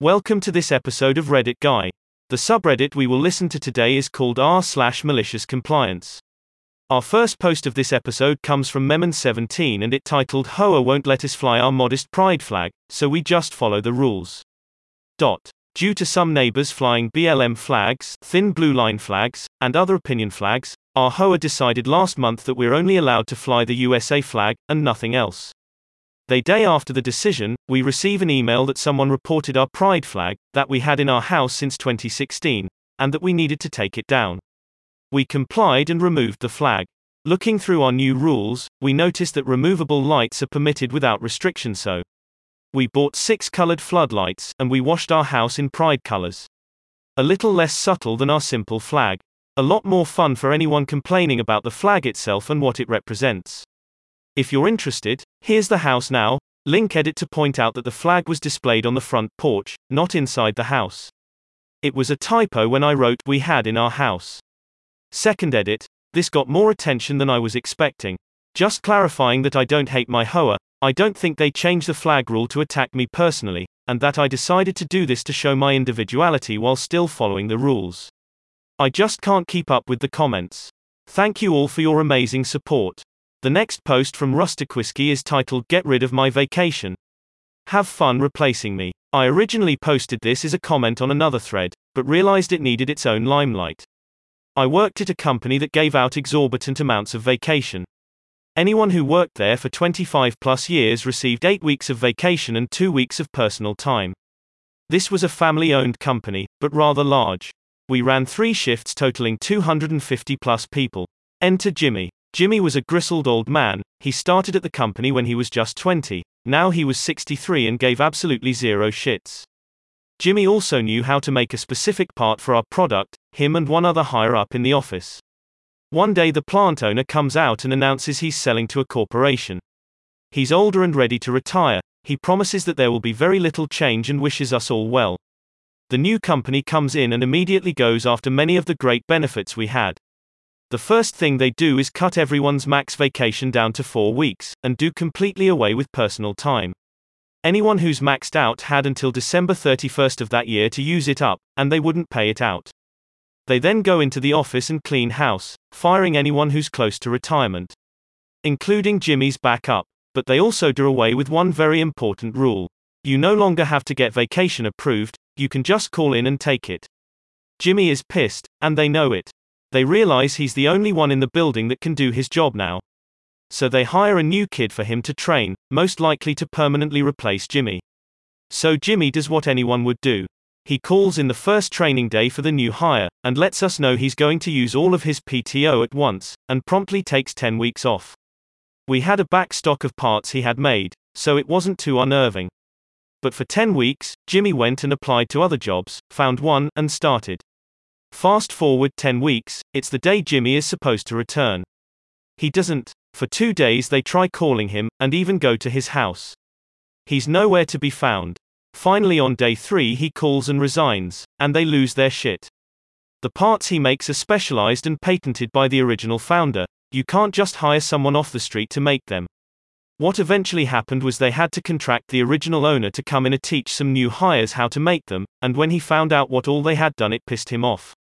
Welcome to this episode of Reddit Guy. The subreddit we will listen to today is called r slash malicious compliance. Our first post of this episode comes from Memon17 and it titled Hoa won't let us fly our modest pride flag, so we just follow the rules. Dot. Due to some neighbors flying BLM flags, thin blue line flags, and other opinion flags, our Hoa decided last month that we're only allowed to fly the USA flag, and nothing else. The day after the decision, we receive an email that someone reported our pride flag, that we had in our house since 2016, and that we needed to take it down. We complied and removed the flag. Looking through our new rules, we noticed that removable lights are permitted without restriction so. We bought six colored floodlights, and we washed our house in pride colors. A little less subtle than our simple flag. A lot more fun for anyone complaining about the flag itself and what it represents. If you're interested, here's the house now. Link edit to point out that the flag was displayed on the front porch, not inside the house. It was a typo when I wrote we had in our house. Second edit, this got more attention than I was expecting. Just clarifying that I don't hate my Hoa, I don't think they changed the flag rule to attack me personally, and that I decided to do this to show my individuality while still following the rules. I just can't keep up with the comments. Thank you all for your amazing support. The next post from Rustic is titled Get Rid of My Vacation. Have fun replacing me. I originally posted this as a comment on another thread, but realized it needed its own limelight. I worked at a company that gave out exorbitant amounts of vacation. Anyone who worked there for 25 plus years received 8 weeks of vacation and 2 weeks of personal time. This was a family owned company, but rather large. We ran three shifts totaling 250 plus people. Enter Jimmy. Jimmy was a grizzled old man, he started at the company when he was just 20, now he was 63 and gave absolutely zero shits. Jimmy also knew how to make a specific part for our product, him and one other higher up in the office. One day the plant owner comes out and announces he's selling to a corporation. He's older and ready to retire, he promises that there will be very little change and wishes us all well. The new company comes in and immediately goes after many of the great benefits we had. The first thing they do is cut everyone's max vacation down to four weeks, and do completely away with personal time. Anyone who's maxed out had until December 31st of that year to use it up, and they wouldn't pay it out. They then go into the office and clean house, firing anyone who's close to retirement. Including Jimmy's backup. But they also do away with one very important rule. You no longer have to get vacation approved, you can just call in and take it. Jimmy is pissed, and they know it. They realize he's the only one in the building that can do his job now. So they hire a new kid for him to train, most likely to permanently replace Jimmy. So Jimmy does what anyone would do. He calls in the first training day for the new hire, and lets us know he's going to use all of his PTO at once, and promptly takes 10 weeks off. We had a back stock of parts he had made, so it wasn't too unnerving. But for 10 weeks, Jimmy went and applied to other jobs, found one, and started. Fast forward 10 weeks, it's the day Jimmy is supposed to return. He doesn't. For two days they try calling him, and even go to his house. He's nowhere to be found. Finally, on day three, he calls and resigns, and they lose their shit. The parts he makes are specialized and patented by the original founder. You can't just hire someone off the street to make them. What eventually happened was they had to contract the original owner to come in and teach some new hires how to make them, and when he found out what all they had done, it pissed him off.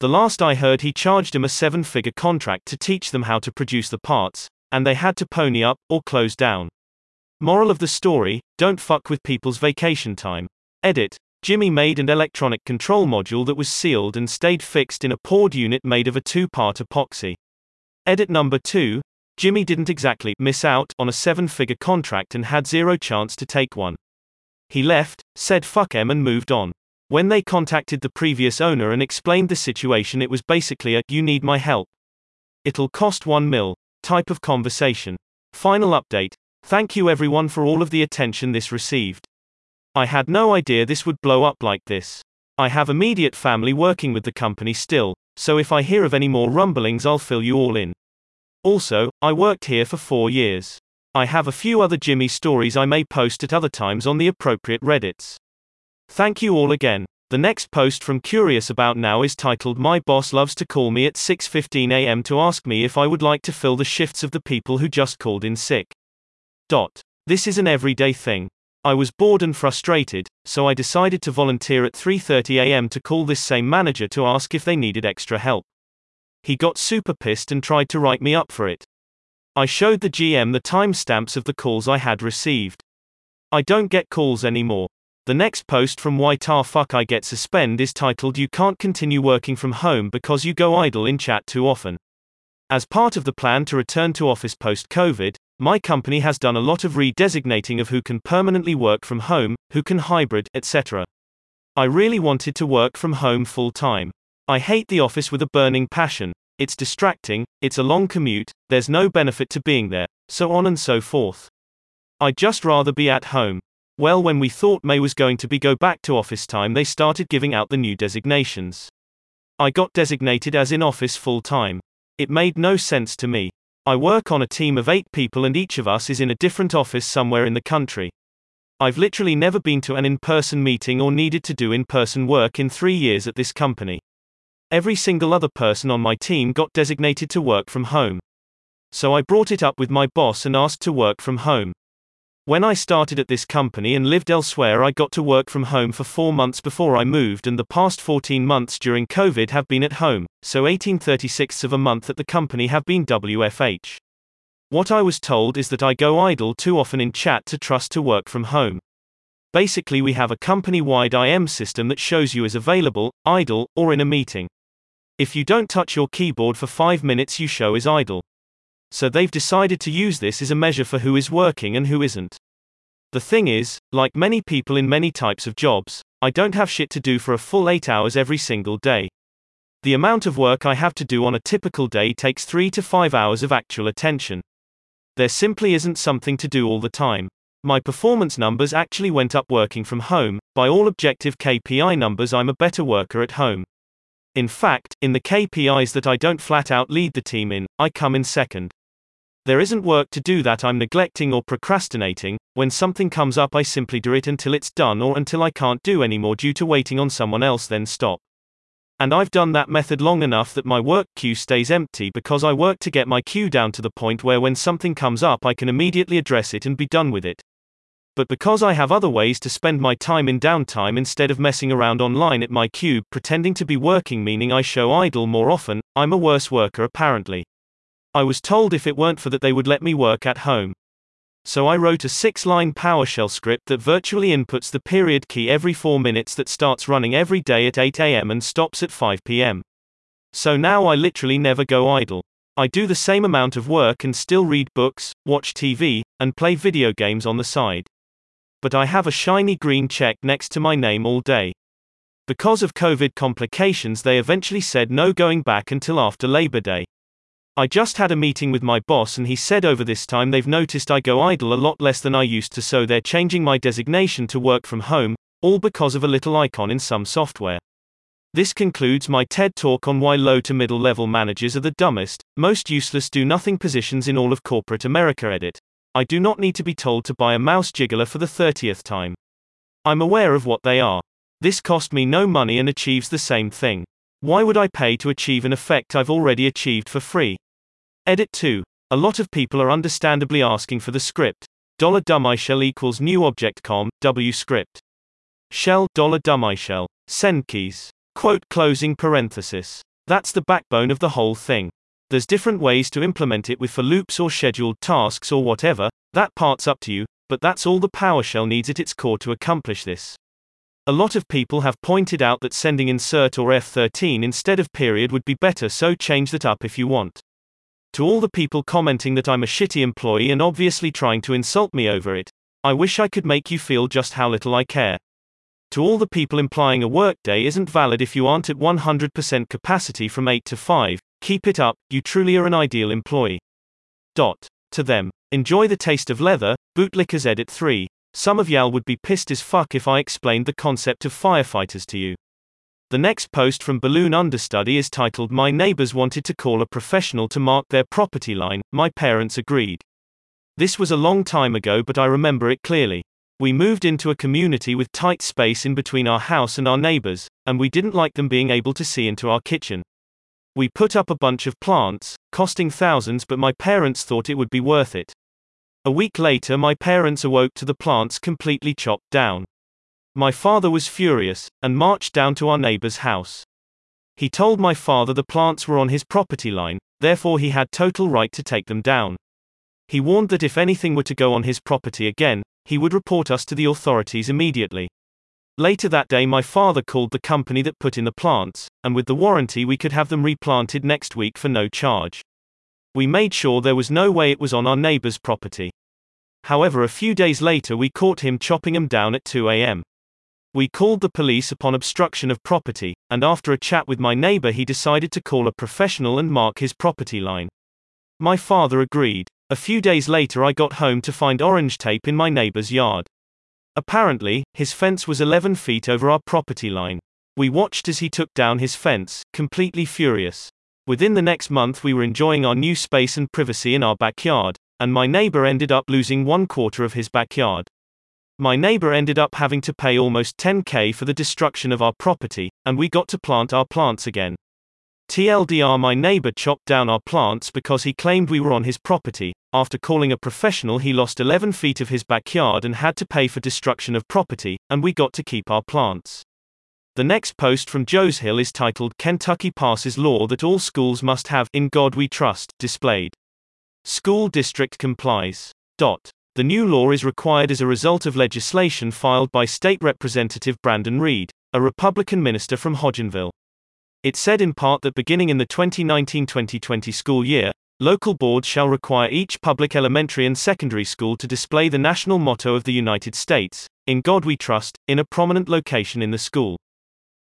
The last I heard, he charged him a seven figure contract to teach them how to produce the parts, and they had to pony up or close down. Moral of the story don't fuck with people's vacation time. Edit Jimmy made an electronic control module that was sealed and stayed fixed in a poured unit made of a two part epoxy. Edit number 2 Jimmy didn't exactly miss out on a seven figure contract and had zero chance to take one. He left, said fuck em, and moved on. When they contacted the previous owner and explained the situation, it was basically a you need my help. It'll cost one mil type of conversation. Final update Thank you everyone for all of the attention this received. I had no idea this would blow up like this. I have immediate family working with the company still, so if I hear of any more rumblings, I'll fill you all in. Also, I worked here for four years. I have a few other Jimmy stories I may post at other times on the appropriate Reddits. Thank you all again. The next post from Curious About Now is titled My Boss Loves to Call Me at 6:15 a.m. to ask me if I would like to fill the shifts of the people who just called in sick. Dot. This is an everyday thing. I was bored and frustrated, so I decided to volunteer at 3:30 a.m. to call this same manager to ask if they needed extra help. He got super pissed and tried to write me up for it. I showed the GM the timestamps of the calls I had received. I don't get calls anymore. The next post from Why Tar Fuck I Get Suspend is titled You Can't Continue Working from Home Because You Go Idle in Chat Too Often. As part of the plan to return to office post COVID, my company has done a lot of redesignating of who can permanently work from home, who can hybrid, etc. I really wanted to work from home full time. I hate the office with a burning passion. It's distracting, it's a long commute, there's no benefit to being there, so on and so forth. I'd just rather be at home. Well, when we thought May was going to be go back to office time, they started giving out the new designations. I got designated as in office full time. It made no sense to me. I work on a team of eight people and each of us is in a different office somewhere in the country. I've literally never been to an in person meeting or needed to do in person work in three years at this company. Every single other person on my team got designated to work from home. So I brought it up with my boss and asked to work from home. When I started at this company and lived elsewhere, I got to work from home for four months before I moved, and the past 14 months during COVID have been at home, so 1836 of a month at the company have been WFH. What I was told is that I go idle too often in chat to trust to work from home. Basically, we have a company wide IM system that shows you as available, idle, or in a meeting. If you don't touch your keyboard for five minutes, you show as idle. So they've decided to use this as a measure for who is working and who isn't. The thing is, like many people in many types of jobs, I don't have shit to do for a full 8 hours every single day. The amount of work I have to do on a typical day takes 3 to 5 hours of actual attention. There simply isn't something to do all the time. My performance numbers actually went up working from home, by all objective KPI numbers, I'm a better worker at home. In fact, in the KPIs that I don't flat out lead the team in, I come in second. There isn't work to do that I'm neglecting or procrastinating. When something comes up, I simply do it until it's done or until I can't do anymore due to waiting on someone else, then stop. And I've done that method long enough that my work queue stays empty because I work to get my queue down to the point where when something comes up, I can immediately address it and be done with it. But because I have other ways to spend my time in downtime instead of messing around online at my cube pretending to be working, meaning I show idle more often, I'm a worse worker apparently. I was told if it weren't for that they would let me work at home. So I wrote a six line PowerShell script that virtually inputs the period key every 4 minutes that starts running every day at 8 am and stops at 5 pm. So now I literally never go idle. I do the same amount of work and still read books, watch TV, and play video games on the side. But I have a shiny green check next to my name all day. Because of COVID complications, they eventually said no going back until after Labor Day. I just had a meeting with my boss and he said over this time they've noticed I go idle a lot less than I used to, so they're changing my designation to work from home, all because of a little icon in some software. This concludes my TED talk on why low to middle level managers are the dumbest, most useless do nothing positions in all of corporate America. Edit. I do not need to be told to buy a mouse jiggler for the 30th time. I'm aware of what they are. This cost me no money and achieves the same thing. Why would I pay to achieve an effect I've already achieved for free? Edit 2. A lot of people are understandably asking for the script. Dollar $dummy equals new object com, w script. Shell dollar $dummy Send keys. Quote closing parenthesis. That's the backbone of the whole thing. There's different ways to implement it with for loops or scheduled tasks or whatever, that part's up to you, but that's all the PowerShell needs at its core to accomplish this. A lot of people have pointed out that sending insert or F13 instead of period would be better, so change that up if you want. To all the people commenting that I'm a shitty employee and obviously trying to insult me over it, I wish I could make you feel just how little I care. To all the people implying a workday isn't valid if you aren't at 100% capacity from 8 to 5, keep it up, you truly are an ideal employee. Dot. To them. Enjoy the taste of leather, Bootlickers Edit 3. Some of y'all would be pissed as fuck if I explained the concept of firefighters to you. The next post from Balloon Understudy is titled My Neighbors Wanted to Call a Professional to Mark Their Property Line, My Parents Agreed. This was a long time ago, but I remember it clearly. We moved into a community with tight space in between our house and our neighbors, and we didn't like them being able to see into our kitchen. We put up a bunch of plants, costing thousands, but my parents thought it would be worth it. A week later, my parents awoke to the plants completely chopped down. My father was furious and marched down to our neighbor's house. He told my father the plants were on his property line, therefore, he had total right to take them down. He warned that if anything were to go on his property again, he would report us to the authorities immediately. Later that day, my father called the company that put in the plants, and with the warranty, we could have them replanted next week for no charge. We made sure there was no way it was on our neighbor's property. However, a few days later, we caught him chopping them down at 2 a.m. We called the police upon obstruction of property, and after a chat with my neighbor, he decided to call a professional and mark his property line. My father agreed. A few days later, I got home to find orange tape in my neighbor's yard. Apparently, his fence was 11 feet over our property line. We watched as he took down his fence, completely furious. Within the next month, we were enjoying our new space and privacy in our backyard, and my neighbor ended up losing one quarter of his backyard. My neighbor ended up having to pay almost 10k for the destruction of our property, and we got to plant our plants again. TLDR My neighbor chopped down our plants because he claimed we were on his property. After calling a professional, he lost 11 feet of his backyard and had to pay for destruction of property, and we got to keep our plants. The next post from Joe's Hill is titled Kentucky Passes Law That All Schools Must Have In God We Trust displayed. School district complies. Dot. The new law is required as a result of legislation filed by State Representative Brandon Reed, a Republican minister from Hodgenville. It said in part that beginning in the 2019 2020 school year, local boards shall require each public elementary and secondary school to display the national motto of the United States, In God We Trust, in a prominent location in the school.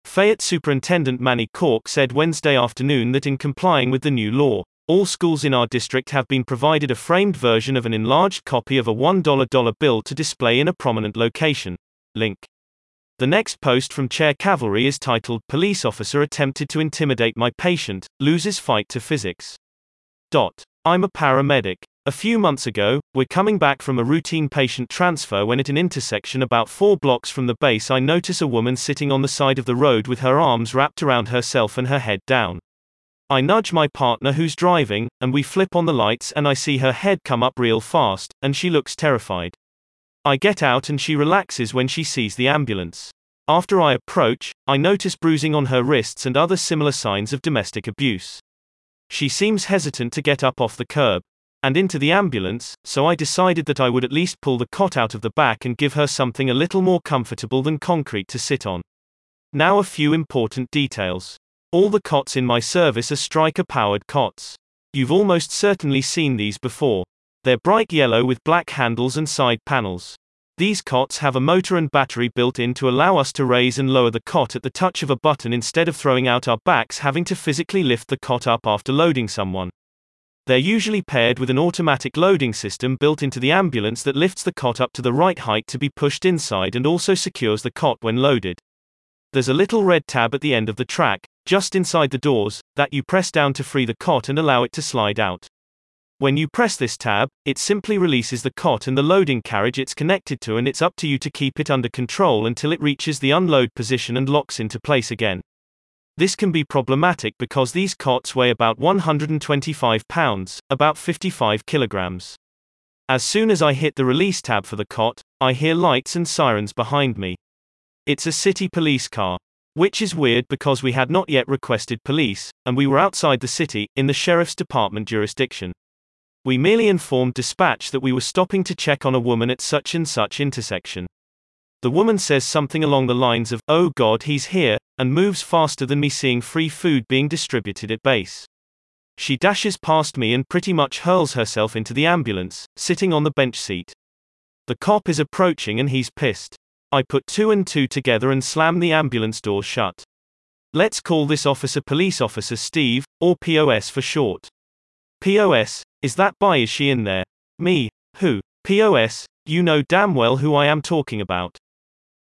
Fayette Superintendent Manny Cork said Wednesday afternoon that in complying with the new law, all schools in our district have been provided a framed version of an enlarged copy of a $1 bill to display in a prominent location. Link. The next post from Chair Cavalry is titled Police Officer Attempted to Intimidate My Patient, Loses Fight to Physics. Dot. I'm a paramedic. A few months ago, we're coming back from a routine patient transfer when at an intersection about four blocks from the base I notice a woman sitting on the side of the road with her arms wrapped around herself and her head down. I nudge my partner who's driving, and we flip on the lights and I see her head come up real fast, and she looks terrified. I get out and she relaxes when she sees the ambulance. After I approach, I notice bruising on her wrists and other similar signs of domestic abuse. She seems hesitant to get up off the curb and into the ambulance, so I decided that I would at least pull the cot out of the back and give her something a little more comfortable than concrete to sit on. Now, a few important details. All the cots in my service are Stryker powered cots. You've almost certainly seen these before. They're bright yellow with black handles and side panels. These cots have a motor and battery built in to allow us to raise and lower the cot at the touch of a button instead of throwing out our backs having to physically lift the cot up after loading someone. They're usually paired with an automatic loading system built into the ambulance that lifts the cot up to the right height to be pushed inside and also secures the cot when loaded. There's a little red tab at the end of the track, just inside the doors, that you press down to free the cot and allow it to slide out. When you press this tab, it simply releases the cot and the loading carriage it's connected to, and it's up to you to keep it under control until it reaches the unload position and locks into place again. This can be problematic because these cots weigh about 125 pounds, about 55 kilograms. As soon as I hit the release tab for the cot, I hear lights and sirens behind me. It's a city police car. Which is weird because we had not yet requested police, and we were outside the city, in the sheriff's department jurisdiction. We merely informed dispatch that we were stopping to check on a woman at such and such intersection. The woman says something along the lines of, Oh God, he's here, and moves faster than me seeing free food being distributed at base. She dashes past me and pretty much hurls herself into the ambulance, sitting on the bench seat. The cop is approaching and he's pissed. I put two and two together and slam the ambulance door shut. Let's call this officer Police Officer Steve, or POS for short. POS, is that by is she in there? Me, who? POS, you know damn well who I am talking about.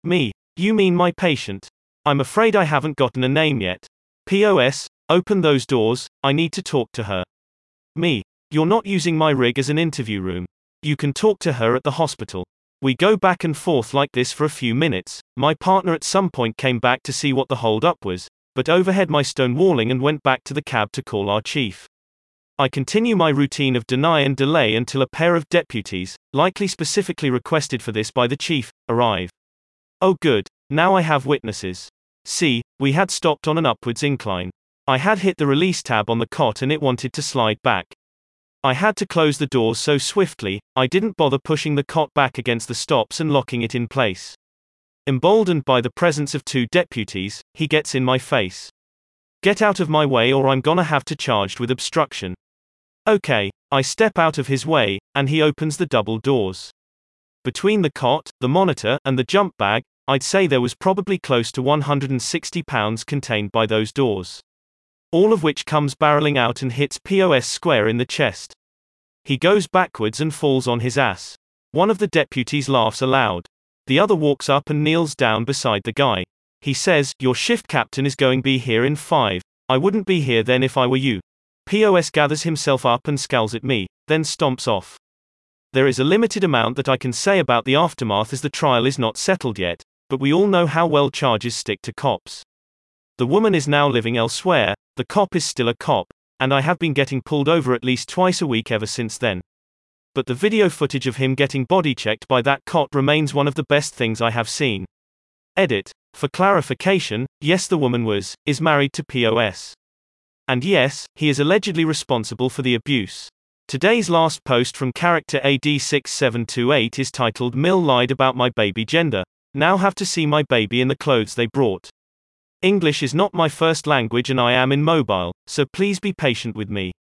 Me. You mean my patient? I'm afraid I haven't gotten a name yet. POS, open those doors, I need to talk to her. Me. You're not using my rig as an interview room. You can talk to her at the hospital. We go back and forth like this for a few minutes. My partner at some point came back to see what the hold up was, but overhead my stone walling and went back to the cab to call our chief. I continue my routine of deny and delay until a pair of deputies, likely specifically requested for this by the chief, arrive. Oh, good. Now I have witnesses. See, we had stopped on an upwards incline. I had hit the release tab on the cot and it wanted to slide back. I had to close the doors so swiftly, I didn't bother pushing the cot back against the stops and locking it in place. Emboldened by the presence of two deputies, he gets in my face. Get out of my way or I'm gonna have to charged with obstruction. Okay, I step out of his way, and he opens the double doors. Between the cot, the monitor, and the jump bag, I'd say there was probably close to 160 pounds contained by those doors. All of which comes barreling out and hits POS square in the chest. He goes backwards and falls on his ass. One of the deputies laughs aloud. The other walks up and kneels down beside the guy. He says, Your shift captain is going to be here in five. I wouldn't be here then if I were you. POS gathers himself up and scowls at me, then stomps off. There is a limited amount that I can say about the aftermath as the trial is not settled yet, but we all know how well charges stick to cops. The woman is now living elsewhere, the cop is still a cop, and I have been getting pulled over at least twice a week ever since then. But the video footage of him getting body checked by that cop remains one of the best things I have seen. Edit. For clarification, yes, the woman was, is married to POS. And yes, he is allegedly responsible for the abuse. Today's last post from character AD6728 is titled Mill lied about my baby gender. Now have to see my baby in the clothes they brought. English is not my first language and I am immobile, so please be patient with me.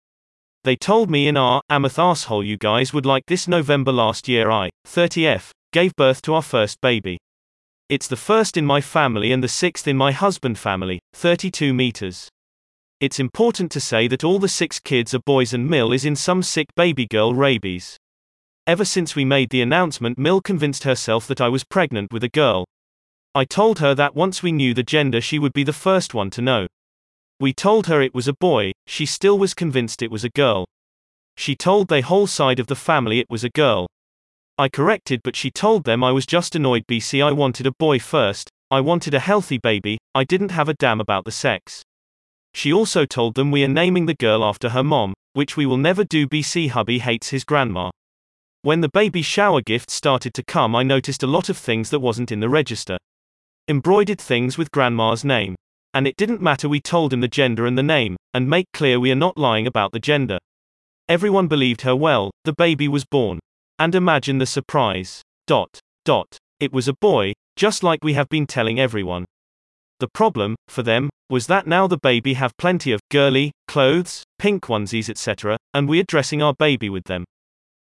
They told me in our Amath asshole you guys would like this November last year I, 30F, gave birth to our first baby. It's the first in my family and the sixth in my husband family, 32 meters. It's important to say that all the six kids are boys and Mill is in some sick baby girl rabies. Ever since we made the announcement, Mill convinced herself that I was pregnant with a girl. I told her that once we knew the gender, she would be the first one to know. We told her it was a boy, she still was convinced it was a girl. She told the whole side of the family it was a girl. I corrected, but she told them I was just annoyed BC I wanted a boy first, I wanted a healthy baby, I didn't have a damn about the sex. She also told them we are naming the girl after her mom, which we will never do. BC hubby hates his grandma. When the baby shower gift started to come, I noticed a lot of things that wasn't in the register. Embroidered things with grandma's name. And it didn't matter, we told him the gender and the name, and make clear we are not lying about the gender. Everyone believed her well, the baby was born. And imagine the surprise. Dot. Dot. It was a boy, just like we have been telling everyone. The problem, for them, was that now the baby have plenty of girly clothes, pink onesies, etc., and we are dressing our baby with them.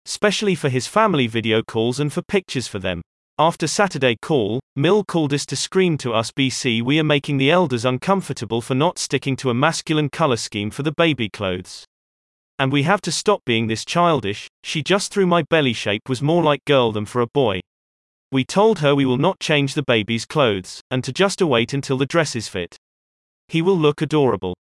Specially for his family video calls and for pictures for them. After Saturday call, Mill called us to scream to us BC we are making the elders uncomfortable for not sticking to a masculine color scheme for the baby clothes. And we have to stop being this childish, she just threw my belly shape was more like girl than for a boy. We told her we will not change the baby's clothes, and to just await until the dresses fit. He will look adorable.